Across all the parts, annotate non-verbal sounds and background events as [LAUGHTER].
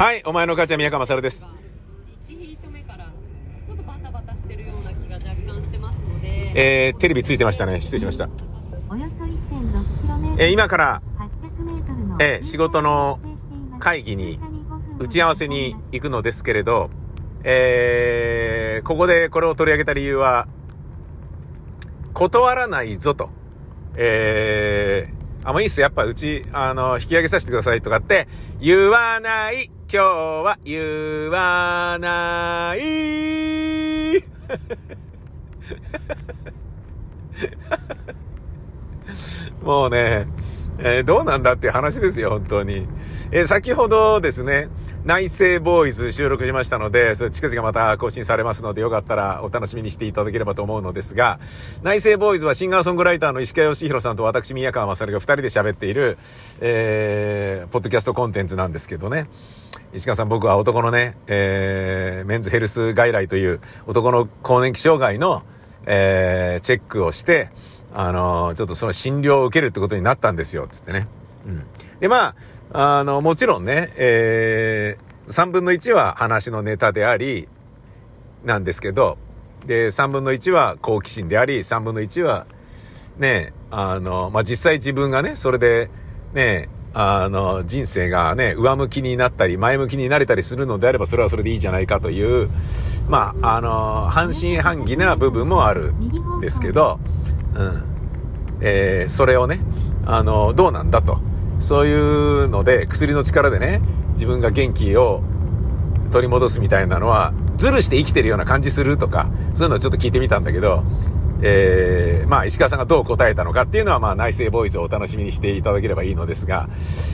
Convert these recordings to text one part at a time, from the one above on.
はい、お前の母ちゃん宮川勝です。1ヒート目からちょっとバタバタしてるような気が若干してますので、えー、テレビついてましたね。失礼しました。およそ 1.6km えー今から800メートルのえー仕事の会議に打ち合わせに行くのですけれど、えー、ここでこれを取り上げた理由は、断らないぞと。えー、あ、もういいっす。やっぱうち、あの、引き上げさせてくださいとかって、言わない。今日は言わない。[LAUGHS] もうね、えーどうなんだっていう話ですよ、本当に。えー先ほどですね、内政ボーイズ収録しましたので、それ近々また更新されますので、よかったらお楽しみにしていただければと思うのですが、内政ボーイズはシンガーソングライターの石川義弘さんと私、宮川勝が二人で喋っている、えー、ポッドキャストコンテンツなんですけどね。石川さん、僕は男のね、えー、メンズヘルス外来という男の更年期障害の、えー、チェックをして、あのーちょっとその診療を受けるってことになったんですよ、つってね。うん。で、まあ、あの、もちろんね、えー、3分の1は話のネタであり、なんですけど、で、3分の1は好奇心であり、3分の1は、ね、あの、まあ、実際自分がね、それで、ね、あの、人生がね、上向きになったり、前向きになれたりするのであれば、それはそれでいいじゃないかという、まあ、あの、半信半疑な部分もあるんですけど、うん。えーそれをね、あの、どうなんだと。そういうので、薬の力でね、自分が元気を取り戻すみたいなのは、ズルして生きてるような感じするとか、そういうのをちょっと聞いてみたんだけど、えー、まあ、石川さんがどう答えたのかっていうのは、まあ、内政ボーイズをお楽しみにしていただければいいのですが、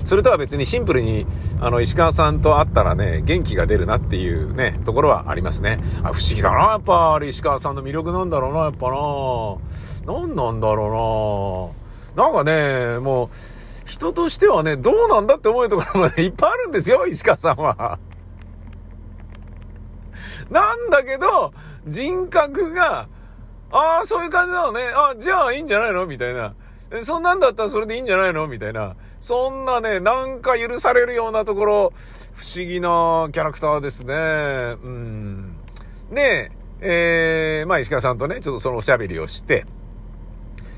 それとは別にシンプルに、あの、石川さんと会ったらね、元気が出るなっていうね、ところはありますね。あ、不思議だな、やっぱ、あれ石川さんの魅力なんだろうな、やっぱな。なんなんだろうな。なんかね、もう、人としてはね、どうなんだって思うところもね、いっぱいあるんですよ、石川さんは。なんだけど、人格が、ああ、そういう感じなのね。あじゃあいいんじゃないの？みたいな。そんなんだったらそれでいいんじゃないの？みたいな。そんなね、なんか許されるようなところ、不思議なキャラクターですね。うん。で、えー、まあ石川さんとね、ちょっとそのおしゃべりをして、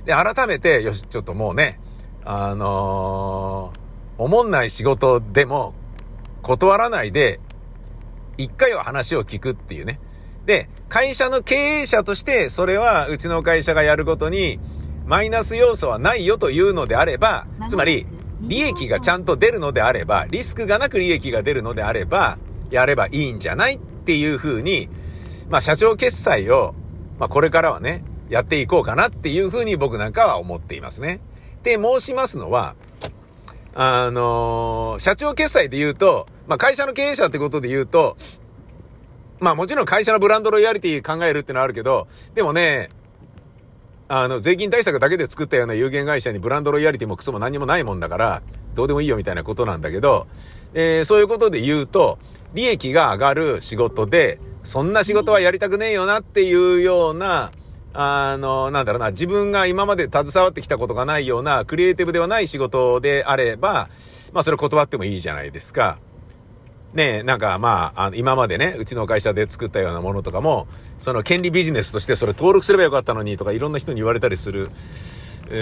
で、改めて、よし、ちょっともうね、あのーおもんない仕事でも断らないで、一回は話を聞くっていうね。で、会社の経営者として、それはうちの会社がやることに、マイナス要素はないよというのであれば、つまり、利益がちゃんと出るのであれば、リスクがなく利益が出るのであれば、やればいいんじゃないっていうふうに、まあ社長決済を、まあこれからはね、やっていこうかなっていうふうに僕なんかは思っていますね。で、申しますのは、あのー社長決済で言うと、まあ会社の経営者ってことで言うと、まあもちろん会社のブランドロイヤリティ考えるってのはあるけど、でもね、あの、税金対策だけで作ったような有限会社にブランドロイヤリティもクソも何もないもんだから、どうでもいいよみたいなことなんだけど、えーそういうことで言うと、利益が上がる仕事で、そんな仕事はやりたくねえよなっていうような、あの、なんだろうな、自分が今まで携わってきたことがないような、クリエイティブではない仕事であれば、まあそれ断ってもいいじゃないですか。ね、なんかまあ、あの今までね、うちの会社で作ったようなものとかも、その権利ビジネスとしてそれ登録すればよかったのにとかいろんな人に言われたりする、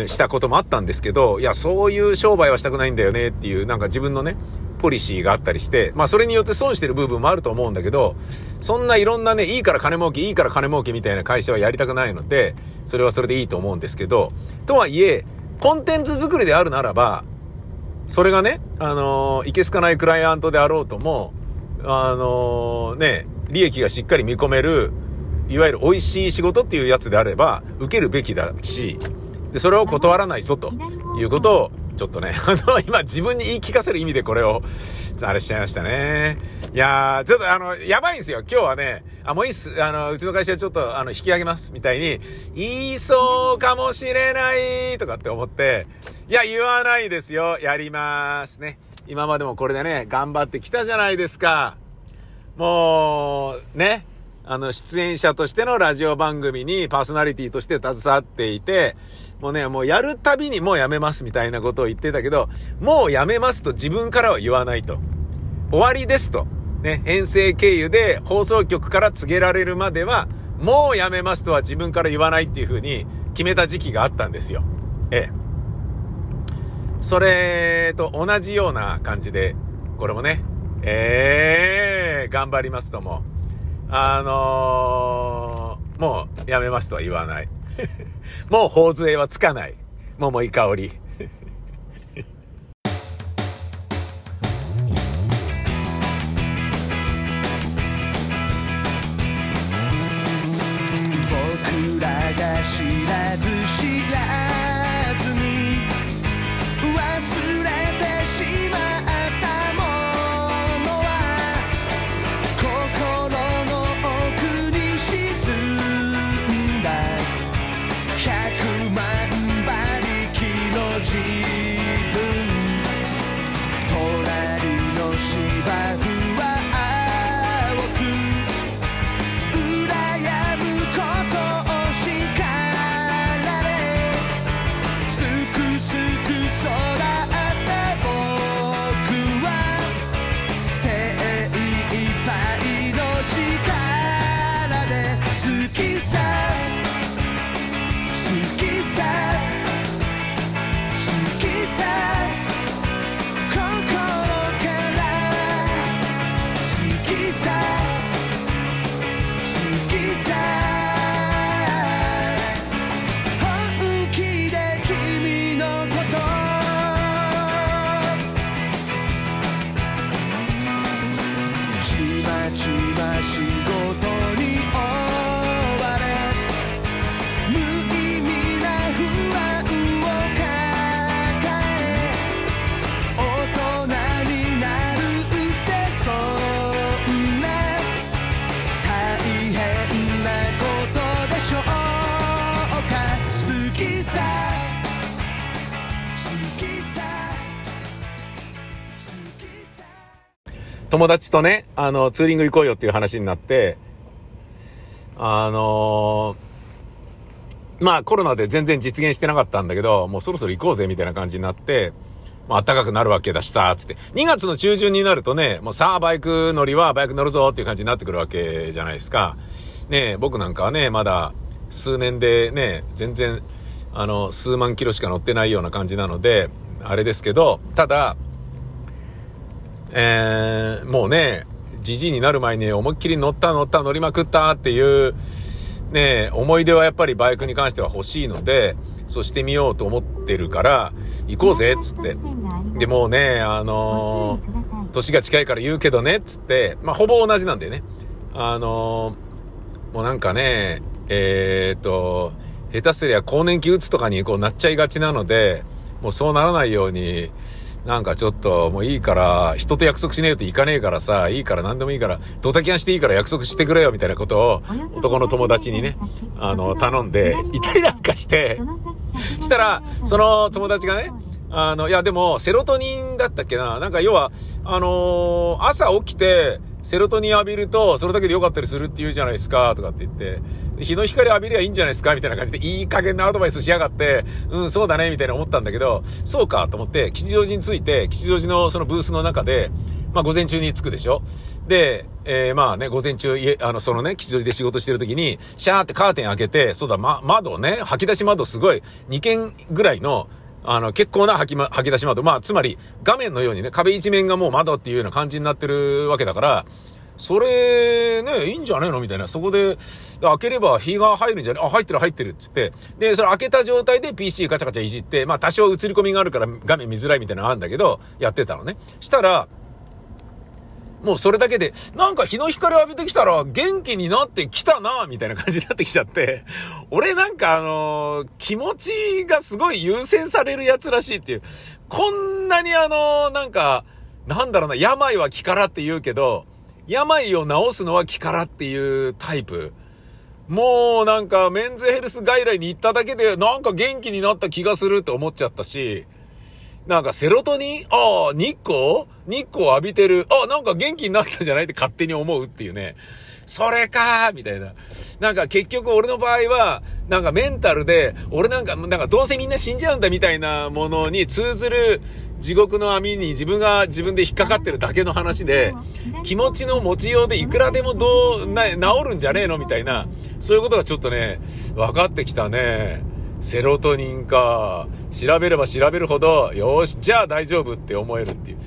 したこともあったんですけど、いや、そういう商売はしたくないんだよねっていう、なんか自分のね、ポリシーがあったりして、まあそれによって損してる部分もあると思うんだけど、そんないろんなね、いいから金儲け、いいから金儲けみたいな会社はやりたくないので、それはそれでいいと思うんですけど、とはいえ、コンテンツ作りであるならば、それがね、あのーいけすかないクライアントであろうとも、あのーね、利益がしっかり見込める、いわゆる美味しい仕事っていうやつであれば、受けるべきだし、で、それを断らないぞということを、ちょっとね、[LAUGHS] あの、今自分に言い聞かせる意味でこれを、あれしちゃいましたね。いやー、ちょっとあの、やばいんですよ。今日はね、あ、もういいっす。あの、うちの会社ちょっと、あの、引き上げます。みたいに、言いそうかもしれないとかって思って、いや、言わないですよ。やりますね。今までもこれでね、頑張ってきたじゃないですか。もう、ね。あの、出演者としてのラジオ番組にパーソナリティとして携わっていて、もうね、もうやるたびにもうやめますみたいなことを言ってたけど、もうやめますと自分からは言わないと。終わりですと、ね、編成経由で放送局から告げられるまでは、もうやめますとは自分から言わないっていう風に決めた時期があったんですよ。ええ。それと同じような感じで、これもね、ええ、頑張りますとも、あのー、もうやめますとは言わない。[LAUGHS] もう頬杖はつかない。桃井香り。僕らが知らず友達とね、あの、ツーリング行こうよっていう話になって、あのーまあコロナで全然実現してなかったんだけど、もうそろそろ行こうぜみたいな感じになって、まあ暖かくなるわけだしさ、つって。2月の中旬になるとね、もうさあバイク乗りはバイク乗るぞっていう感じになってくるわけじゃないですか。ね僕なんかはね、まだ数年でね、全然、あの、数万キロしか乗ってないような感じなので、あれですけど、ただ、えー、もうね、じじいになる前に思いっきり乗った乗った乗りまくったっていう、ね、思い出はやっぱりバイクに関しては欲しいので、そうしてみようと思ってるから、行こうぜっつって。で、もうね、あのー年が近いから言うけどね、っつって、まあ、ほぼ同じなんでね。あのーもうなんかね、えーっと、下手すりゃ更年期打つとかにこうなっちゃいがちなので、もうそうならないように、なんかちょっともういいから、人と約束しねえといかねえからさ、いいから何でもいいから、ドタキャンしていいから約束してくれよみたいなことを、男の友達にね、あの、頼んで、いたりなんかして、したら、その友達がね、あの、いやでも、セロトニンだったっけななんか要は、あのー朝起きて、セロトニン浴びると、それだけで良かったりするって言うじゃないですか、とかって言って、日の光浴びりゃいいんじゃないですか、みたいな感じで、いい加減なアドバイスしやがって、うん、そうだね、みたいな思ったんだけど、そうか、と思って、吉祥寺に着いて、吉祥寺のそのブースの中で、まあ、午前中に着くでしょ？で、えー、まあね、午前中、あの、そのね、吉祥寺で仕事してる時に、シャーってカーテン開けて、そうだ、ま、窓ね、吐き出し窓すごい、2軒ぐらいの、あの、結構な吐きま、吐き出し窓。まあ、つまり、画面のようにね、壁一面がもう窓っていうような感じになってるわけだから、それ、ね、いいんじゃねえのみたいな。そこで、開ければ日が入るんじゃねあ、入ってる入ってるっつって。で、それ開けた状態で PC ガチャガチャいじって、まあ多少映り込みがあるから画面見づらいみたいなのあるんだけど、やってたのね。したら、もうそれだけで、なんか日の光浴びてきたら元気になってきたなみたいな感じになってきちゃって、俺なんかあのー気持ちがすごい優先されるやつらしいっていう、こんなにあのーなんか、なんだろうな、病は気からって言うけど、病を治すのは気からっていうタイプ。もうなんかメンズヘルス外来に行っただけでなんか元気になった気がするって思っちゃったし、なんかセロトニン？ああ、日光？日光浴びてる。あなんか元気になったんじゃない？って勝手に思うっていうね。それかーみたいな。なんか結局俺の場合は、なんかメンタルで、俺なんか、なんかどうせみんな死んじゃうんだみたいなものに通ずる地獄の網に自分が自分で引っかかってるだけの話で、気持ちの持ちようでいくらでもどう、な、治るんじゃねえの？みたいな、そういうことがちょっとね、分かってきたね。セロトニンか。調べれば調べるほど、よし、じゃあ大丈夫って思えるっていう。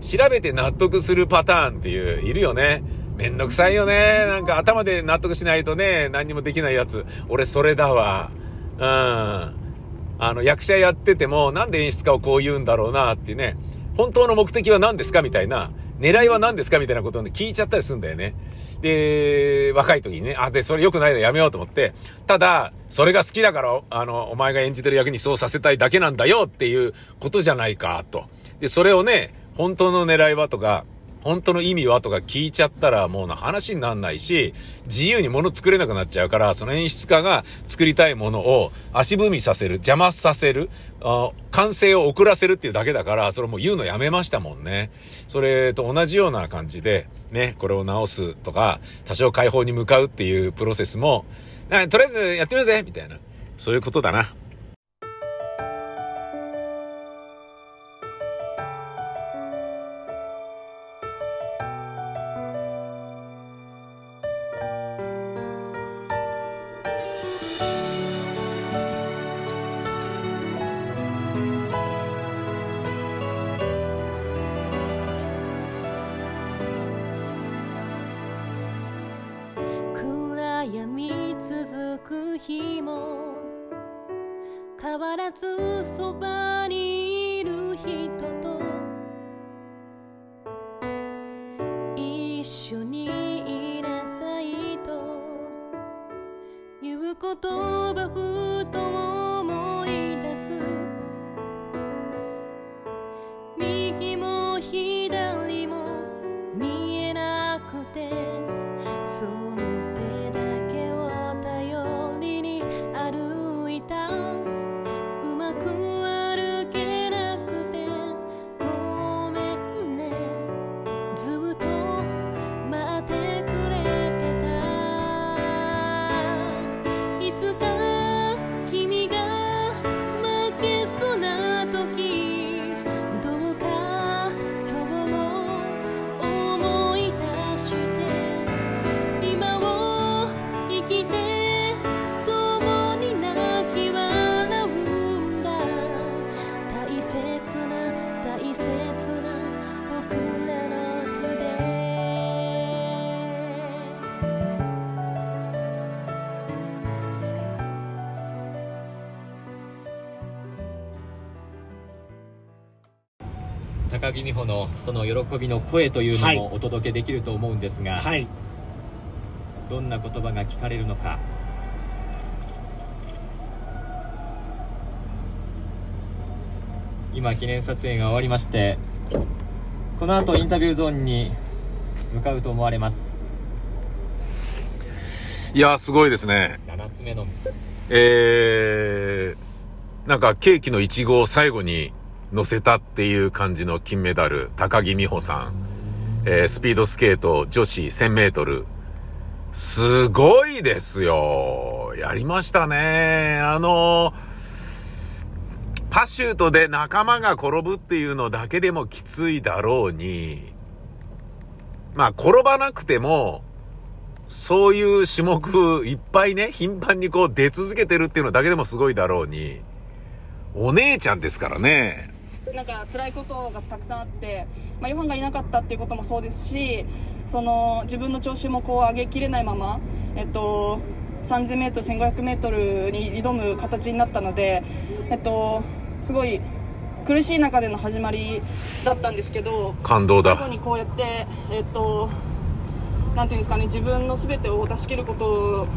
調べて納得するパターンっていう、いるよね。めんどくさいよね。なんか頭で納得しないとね、何にもできないやつ。俺それだわ。うん。あの、役者やってても、なんで演出家をこう言うんだろうなってね。本当の目的は何ですかみたいな。狙いは何ですかみたいなことをね、聞いちゃったりするんだよね。で、若い時にね、あ、で、それ良くないのやめようと思って、ただ、それが好きだから、あの、お前が演じてる役にそうさせたいだけなんだよっていうことじゃないか、と。で、それをね、本当の狙いはとか、本当の意味はとか聞いちゃったらもう話になんないし、自由に物作れなくなっちゃうから、その演出家が作りたいものを足踏みさせる、邪魔させる、完成を遅らせるっていうだけだから、それもう言うのやめましたもんね。それと同じような感じで、ね、これを直すとか、多少解放に向かうっていうプロセスも、とりあえずやってみようぜみたいな。そういうことだな。て高木美帆のその喜びの声というのはいもお届けできると思うんですが、はい。どんな言葉が聞かれるのか？今記念撮影が終わりましてこの後インタビューゾーンに向かうと思われますいやー、すごいですね。7つ目のえー、なんかケーキのイチゴを最後に乗せたっていう感じの金メダル、高木美帆さん。えー、スピードスケート女子1000メートル。すごいですよ。やりましたね。あのパシュートで仲間が転ぶっていうのだけでもきついだろうに、まあ転ばなくても、そういう種目いっぱいね、頻繁にこう出続けてるっていうのだけでもすごいだろうに、お姉ちゃんですからね。なんか辛いことがたくさんあって、まあ、ヨハンがいなかったっていうこともそうですしその自分の調子もこう上げきれないまま、えっと、3000m、1500m に挑む形になったので、えっと、すごい苦しい中での始まりだったんですけど感動最後だ。にこうやって、えっと、なんていうんですかね自分の全てを出し切ること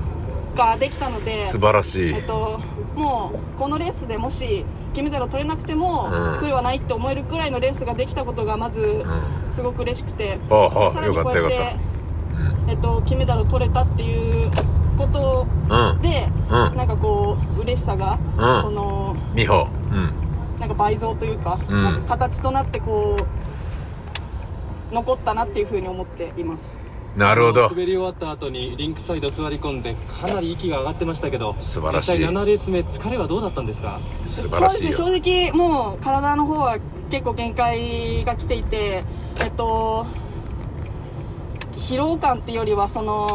ができたので。素晴らしいえっ。と、もうこのレースでもし金メダルを取れなくても、うん。悔いはないって思えるくらいのレースができたことがまずん。すごく嬉しくて、はあはあでさらにこうやってえっと、金メダルを取れたっていうことうん。で、うん。なんかこう嬉しさが、うん。その美穂。うん。なんか倍増というか,、うん。なんか形となってこう残ったなっていうふうに思っていますなるほど滑り終わった後にリンクサイド座り込んでかなり息が上がってましたけど素晴らしい実際7レース目疲れはどうだったんですか？素晴らしいよ。そうですね正直もう体の方は結構限界が来ていてえっと疲労感っていうよりはその、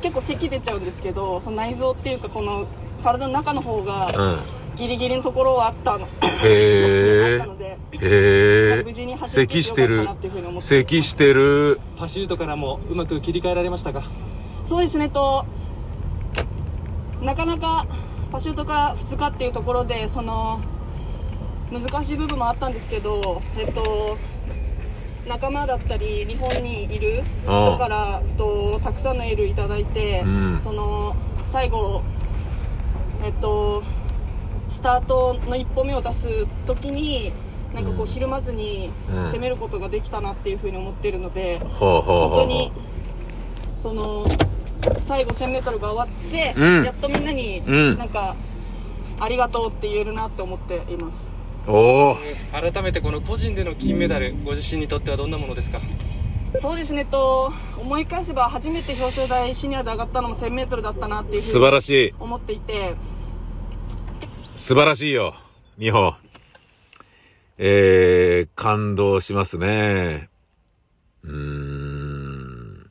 結構咳出ちゃうんですけどその内臓っていうかこの体の中の方がうん。うん。ギリギリのところはあったの、へあったのでえ。へ無事にえ。走って咳してるよかったなっていうふうに思っ。て咳してる。パシュートからもうまく切り替えられましたか？そうですねとなかなかパシュートから2日っていうところでその難しい部分もあったんですけどえっと仲間だったり日本にいる人からとたくさんのエールいただいて、うんその最後えっとスタートの一歩目を出す時になんかこうひるまずにうん。攻めることができたなっていうふうに思ってるので、ほうほうほうほう。本当にその最後 1000m が終わって、うん。やっとみんなにうん。なんか、ありがとうって言えるなって思っています。おお。改めてこの個人での金メダルご自身にとってはどんなものですか？そうですねと思い返せば初めて表彰台シニアで上がったのも 1000m だったなっていうふ素うに晴らしい。思っていて素晴らしいよ。日本。えー、感動しますね。うーん。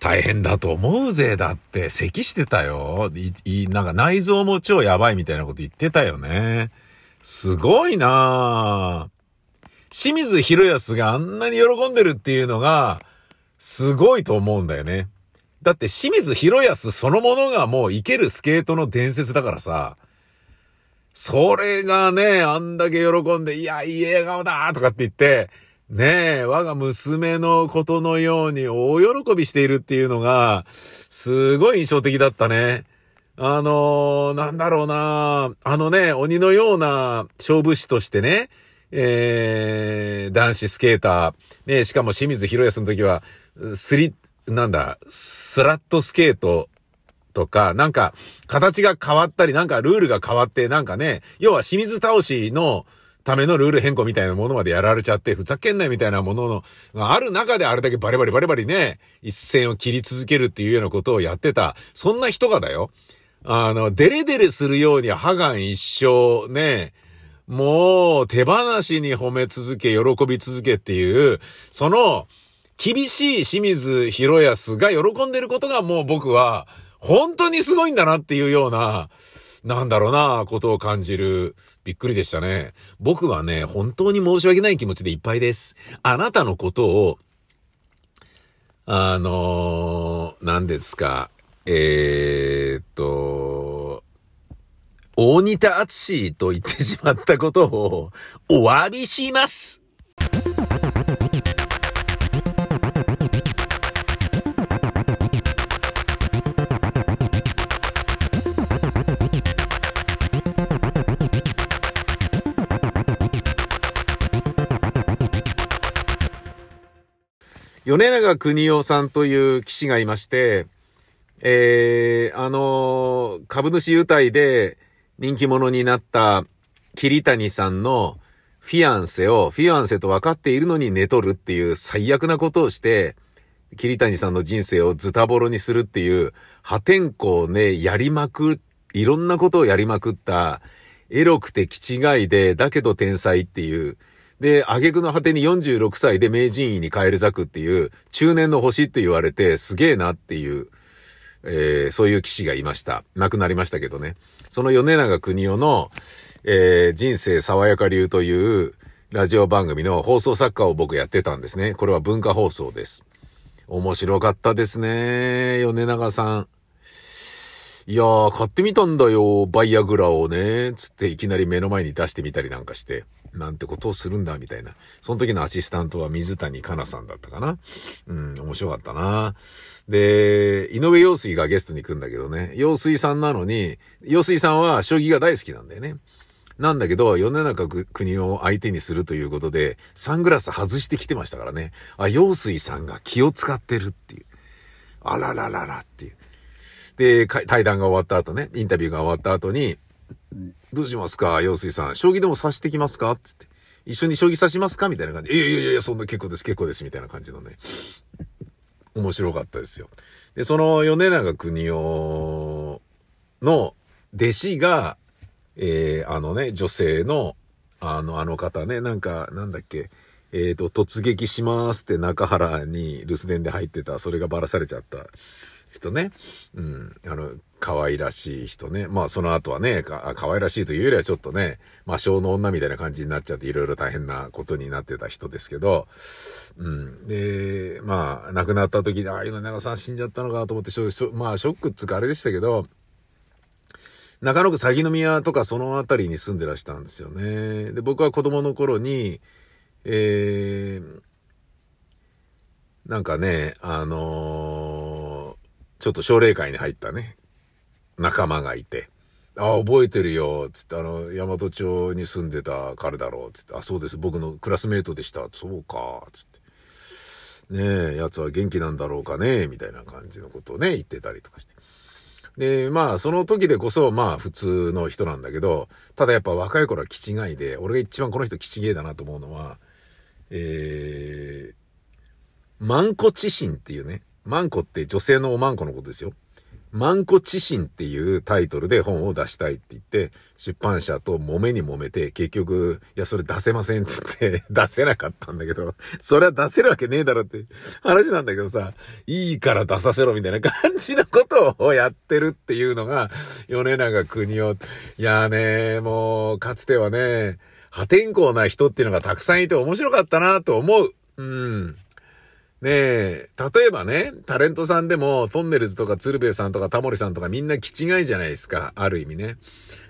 大変だと思うぜ。だって、咳してたよ。い、い、なんか内臓も超やばいみたいなこと言ってたよね。すごいなぁ清水博康があんなに喜んでるっていうのが、すごいと思うんだよね。だって清水博康そのものがもう生けるスケートの伝説だからさ、それがね、あんだけ喜んで、いや、いい笑顔だとかって言って、ねえ、我が娘のことのように大喜びしているっていうのが、すごい印象的だったね。あのーなんだろうなあのね、鬼のような勝負師としてね、えー、男子スケーター、ね、しかも清水博康の時は、スリ、なんだ、スラットスケートとか、なんか、形が変わったり、なんかルールが変わって、なんかね、要は清水倒しのためのルール変更みたいなものまでやられちゃって、ふざけんなよみたいなものの、がある中であれだけバリバリバリバリね、一線を切り続けるっていうようなことをやってた、そんな人がだよ。あの、デレデレするように歯が一生ね、もう手放しに褒め続け、喜び続けっていう、その、厳しい清水博康が喜んでることがもう僕は、本当にすごいんだなっていうような、なんだろうな、ことを感じる。びっくりでしたね。僕はね、本当に申し訳ない気持ちでいっぱいです。あなたのことを、あのー、何ですか、えー、っと、大仁田厚と言ってしまったことを、お詫びします。米長邦夫さんという騎士がいまして、えー、あのー株主優待で人気者になった桐谷さんのフィアンセを、フィアンセと分かっているのに寝取るっていう最悪なことをして、桐谷さんの人生をズタボロにするっていう破天荒ね、やりまく、いろんなことをやりまくった、エロくて気違いで、だけど天才っていう、で、挙句の果てに46歳で名人位に返る咲くっていう、中年の星って言われて、すげえなっていう、えーそういう騎士がいました。亡くなりましたけどね。その米長邦夫の、えー人生爽やか流というラジオ番組の放送作家を僕やってたんですね。これは文化放送です。面白かったですね。米長さん。いやー、買ってみたんだよ、バイアグラをね。つっていきなり目の前に出してみたりなんかして。なんてことをするんだ、みたいな。その時のアシスタントは水谷香奈さんだったかな。うん、面白かったな。で、井上陽水がゲストに来るんだけどね。陽水さんなのに、陽水さんは将棋が大好きなんだよね。なんだけど、世の中国を相手にするということで、サングラス外してきてましたからね。あ、陽水さんが気を使ってるっていう。あららららっていう。で、か対談が終わった後ね、インタビューが終わった後に、どうしますか、陽水さん。将棋でも指してきますかつって。一緒に将棋指しますかみたいな感じで。いやいやいや、そんな結構です、結構です、みたいな感じのね。面白かったですよ。で、その米長邦夫の弟子が、えー、あのね、女性の、あの、あの方ね、なんか、なんだっけ、えっ、と、突撃しますって中原に留守電で入ってた、それがばらされちゃった人ね。うん。あの、可愛らしい人ね。まあ、その後はね、か可愛らしいというよりはちょっとね、魔性の女みたいな感じになっちゃって、いろいろ大変なことになってた人ですけど、うん。で、まあ、亡くなった時に、ああ、米長さん死んじゃったのかと思って、しょしょまあ、ショックっつうかあれでしたけど、中野区鷺宮とかその辺りに住んでらしたんですよね。で、僕は子供の頃に、えー、なんかね、あのーちょっと奨励会に入ったね、仲間がいて、あ、覚えてるよ、つって、あの、大和町に住んでた彼だろう、つって、あ、そうです、僕のクラスメートでした、そうか、つって。ねえ、奴は元気なんだろうかね、みたいな感じのことをね、言ってたりとかして。で、まあ、その時でこそ、まあ、普通の人なんだけど、ただやっぱ若い頃は気違いで、俺が一番この人気違いだなと思うのは、えー、マンコ知心っていうね、マンコって女性のおまんこのことですよ。マンコ知心っていうタイトルで本を出したいって言って、出版社と揉めに揉めて、結局、いや、それ出せませんっつって [LAUGHS] 出せなかったんだけど、それは出せるわけねえだろって話なんだけどさ、いいから出させろみたいな感じのことをやってるっていうのが、米長国を、いやね、もう、かつてはね、破天荒な人っていうのがたくさんいて面白かったなと思う。うん。ねえ、例えばね、タレントさんでも、トンネルズとか鶴瓶さんとかタモリさんとかみんな気違いじゃないですか。ある意味ね。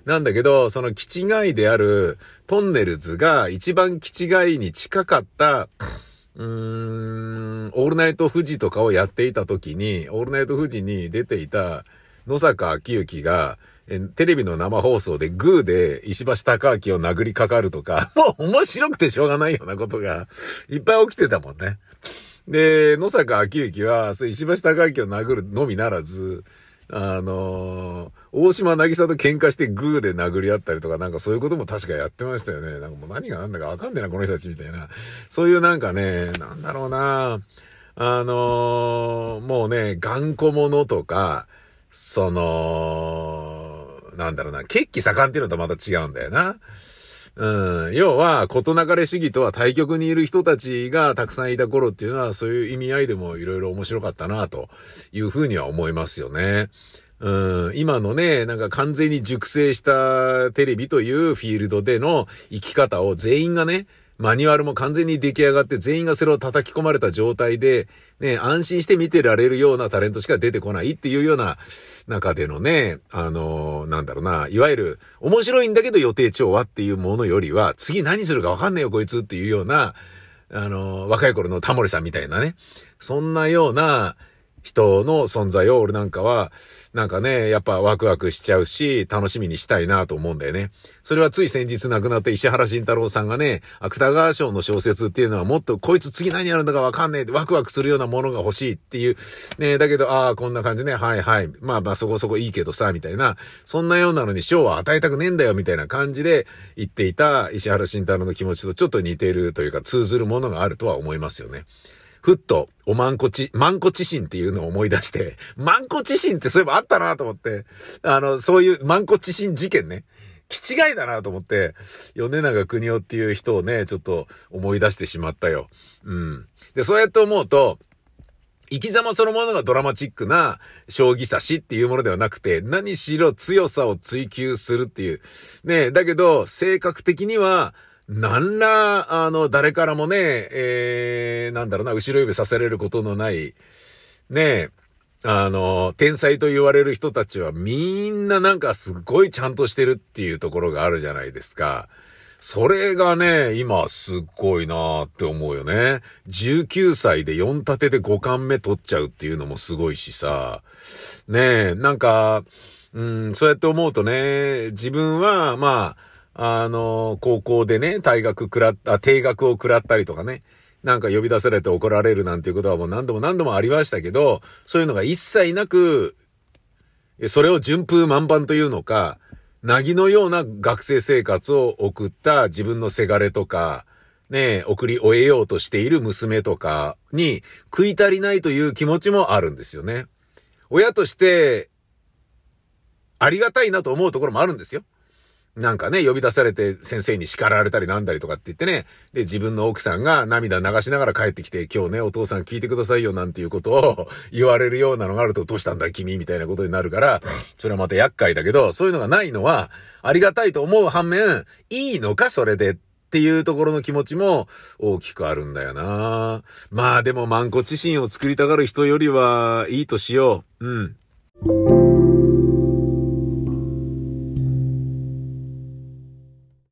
なんだけど、その気違いであるトンネルズが一番気違いに近かった、うーん、オールナイト富士とかをやっていた時に、オールナイト富士に出ていた野坂昭之が、テレビの生放送でグーで石橋貴明を殴りかかるとか、もう面白くてしょうがないようなことがいっぱい起きてたもんね。で、野坂昭之は、そう石橋貴明を殴るのみならず、あのー大島渚と喧嘩してグーで殴り合ったりとか、なんかそういうことも確かやってましたよね。なんかもう何が何だかわかんねえな、この人たちみたいな。そういうなんかね、なんだろうなあのーもうね、頑固者とか、その、なんだろうな、血気盛んっていうのとまた違うんだよな。うん。要は、事なかれ主義とは対極にいる人たちがたくさんいた頃っていうのは、そういう意味合いでもいろいろ面白かったな、というふうには思いますよね。うん。今のね、なんか完全に熟成したテレビというフィールドでの生き方を全員がね、マニュアルも完全に出来上がって全員がそれを叩き込まれた状態で、ね、安心して見てられるようなタレントしか出てこないっていうような中でのね、あのなんだろうな、いわゆる面白いんだけど予定調和っていうものよりは、次何するかわかんねえよこいつっていうような、あの若い頃のタモリさんみたいなね、そんなような、人の存在を俺なんかは、なんかね、やっぱワクワクしちゃうし、楽しみにしたいなと思うんだよね。それはつい先日亡くなった石原慎太郎さんがね、芥川賞の小説っていうのはもっとこいつ次何やるんだかわかんねえってワクワクするようなものが欲しいっていう。ね、だけど、ああ、こんな感じね、はいはい。まあまあそこそこいいけどさ、みたいな。そんなようなのに賞は与えたくねえんだよ、みたいな感じで言っていた石原慎太郎の気持ちとちょっと似てるというか通ずるものがあるとは思いますよね。ふっと、おまんこち、まんこ知心っていうのを思い出して、[LAUGHS] まんこ知心ってそういえばあったなと思って、あの、そういうまんこ知心事件ね。気違いだなと思って、米長国夫っていう人をね、ちょっと思い出してしまったよ。うん。で、そうやって思うと、生き様そのものがドラマチックな将棋指しっていうものではなくて、何しろ強さを追求するっていう。ねだけど、性格的には、なんら、あの、誰からもね、えー、なんだろうな、後ろ指さされることのない、ねえあの、天才と言われる人たちはみんななんかすごいちゃんとしてるっていうところがあるじゃないですか。それがね、今すっごいなーって思うよね。19歳で4立てで5冠目取っちゃうっていうのもすごいしさ。ねえ、なんか、うん、そうやって思うとね、自分は、まあ、あの、高校でね、退学食らった、定額を食らったりとかね、なんか呼び出されて怒られるなんていうことはもう何度も何度もありましたけど、そういうのが一切なく、それを順風満帆というのか、なぎのような学生生活を送った自分のせがれとか、ね、送り終えようとしている娘とかに食い足りないという気持ちもあるんですよね。親として、ありがたいなと思うところもあるんですよ。なんかね、呼び出されて先生に叱られたりなんだりとかって言ってね、で、自分の奥さんが涙流しながら帰ってきて、今日ね、お父さん聞いてくださいよなんていうことを [LAUGHS] 言われるようなのがあると、どうしたんだ君みたいなことになるから、それはまた厄介だけど、そういうのがないのは、ありがたいと思う反面、いいのかそれでっていうところの気持ちも大きくあるんだよなまあでも、万骨知心を作りたがる人よりはいいとしよう。うん。